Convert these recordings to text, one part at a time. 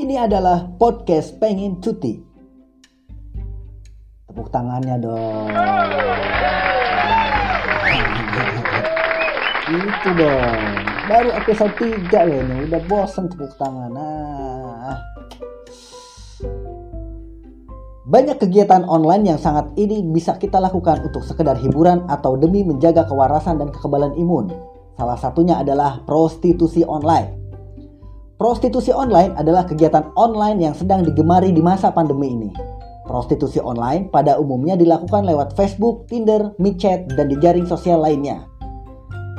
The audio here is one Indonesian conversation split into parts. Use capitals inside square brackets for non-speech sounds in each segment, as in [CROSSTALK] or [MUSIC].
Ini adalah podcast pengen cuti. Tepuk tangannya dong. Itu dong. Baru episode 3 loh ini. Udah bosan tepuk tangan. Nah. Banyak kegiatan online yang sangat ini bisa kita lakukan untuk sekedar hiburan atau demi menjaga kewarasan dan kekebalan imun. Salah satunya adalah prostitusi online. Prostitusi online adalah kegiatan online yang sedang digemari di masa pandemi ini. Prostitusi online pada umumnya dilakukan lewat Facebook, Tinder, MiChat, dan di jaring sosial lainnya.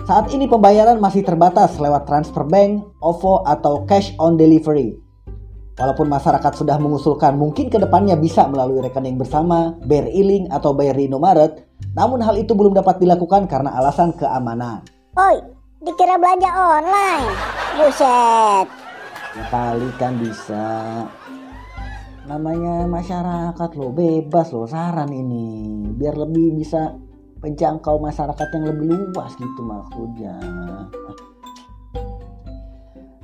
Saat ini pembayaran masih terbatas lewat transfer bank, OVO, atau cash on delivery. Walaupun masyarakat sudah mengusulkan mungkin ke depannya bisa melalui rekening bersama, bayar e atau bayar di Indomaret, namun hal itu belum dapat dilakukan karena alasan keamanan. Oi, dikira belanja online. Buset. Ya kali kan bisa. Namanya masyarakat lo bebas lo saran ini biar lebih bisa menjangkau masyarakat yang lebih luas gitu maksudnya.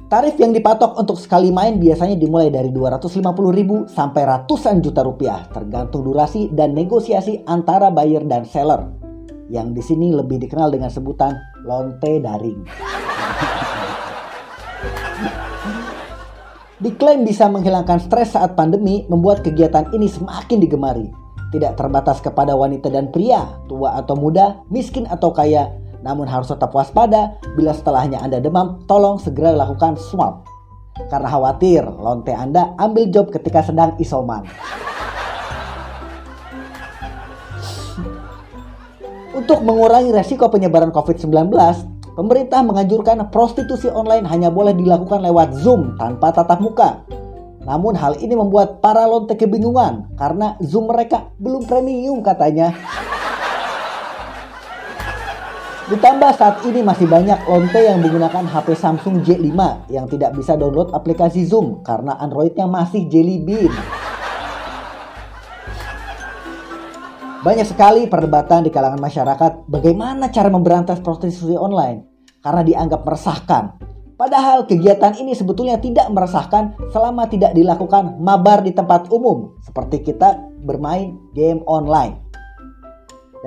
Tarif yang dipatok untuk sekali main biasanya dimulai dari 250.000 sampai ratusan juta rupiah tergantung durasi dan negosiasi antara buyer dan seller. Yang di sini lebih dikenal dengan sebutan lonte daring. Diklaim bisa menghilangkan stres saat pandemi, membuat kegiatan ini semakin digemari. Tidak terbatas kepada wanita dan pria, tua atau muda, miskin atau kaya, namun harus tetap waspada bila setelahnya Anda demam, tolong segera lakukan swab. Karena khawatir lonte Anda ambil job ketika sedang isoman. Untuk mengurangi resiko penyebaran COVID-19, Pemerintah menganjurkan prostitusi online hanya boleh dilakukan lewat Zoom tanpa tatap muka. Namun hal ini membuat para lonte kebingungan karena Zoom mereka belum premium katanya. Ditambah saat ini masih banyak lonte yang menggunakan HP Samsung J5 yang tidak bisa download aplikasi Zoom karena Androidnya masih Jelly Bean. Banyak sekali perdebatan di kalangan masyarakat bagaimana cara memberantas prostitusi online karena dianggap meresahkan. Padahal kegiatan ini sebetulnya tidak meresahkan selama tidak dilakukan mabar di tempat umum seperti kita bermain game online.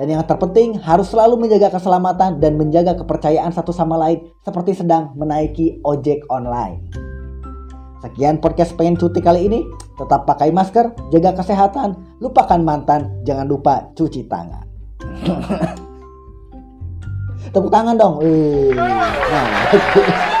Dan yang terpenting harus selalu menjaga keselamatan dan menjaga kepercayaan satu sama lain seperti sedang menaiki ojek online. Sekian podcast pengen cuti kali ini. Tetap pakai masker, jaga kesehatan, lupakan mantan, jangan lupa cuci tangan. [LAUGHS] Tepuk tangan dong. Nah, [LAUGHS]